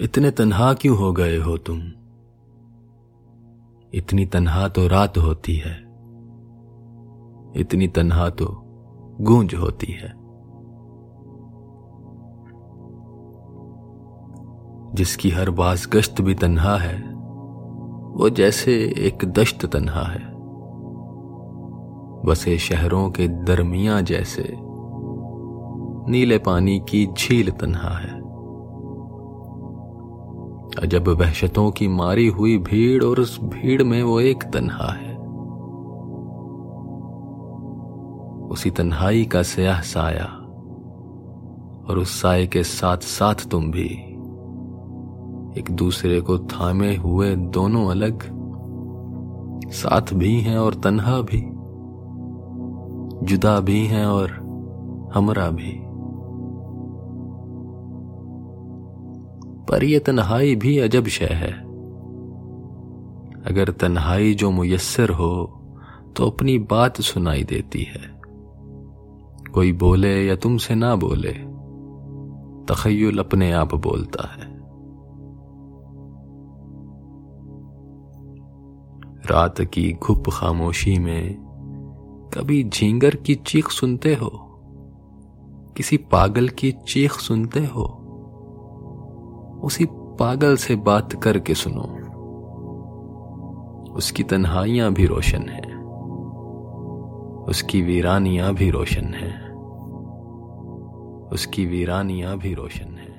इतने तन्हा क्यों हो गए हो तुम? इतनी तन्हा तो रात होती है। इतनी तन्हा तो गूंज होती है। जिसकी हर बाज गश्त भी तन्हा है, वो जैसे एक दश्त तन्हा है। बसे शहरों के दरमिया जैसे नीले पानी की झील तन्हा है। अजब वहशतों की मारी हुई भीड़ और उस भीड़ में वो एक तन्हा है। उसी तन्हाई का स्याह साया और उस साय के साथ साथ तुम भी। एक दूसरे को थामे हुए दोनों अलग, साथ भी हैं और तन्हा भी, जुदा भी हैं और हमरा भी। पर यह तन्हाई भी अजब शय है। अगर तन्हाई जो मुयसर हो तो अपनी बात सुनाई देती है। कोई बोले या तुमसे ना बोले, तखयल अपने आप बोलता है। रात की घुप खामोशी में कभी झींगर की चीख सुनते हो? किसी पागल की चीख सुनते हो? उसी पागल से बात करके सुनो। उसकी तन्हाइयाँ भी रोशन है। उसकी वीरानियाँ भी रोशन है। उसकी वीरानियाँ भी रोशन है।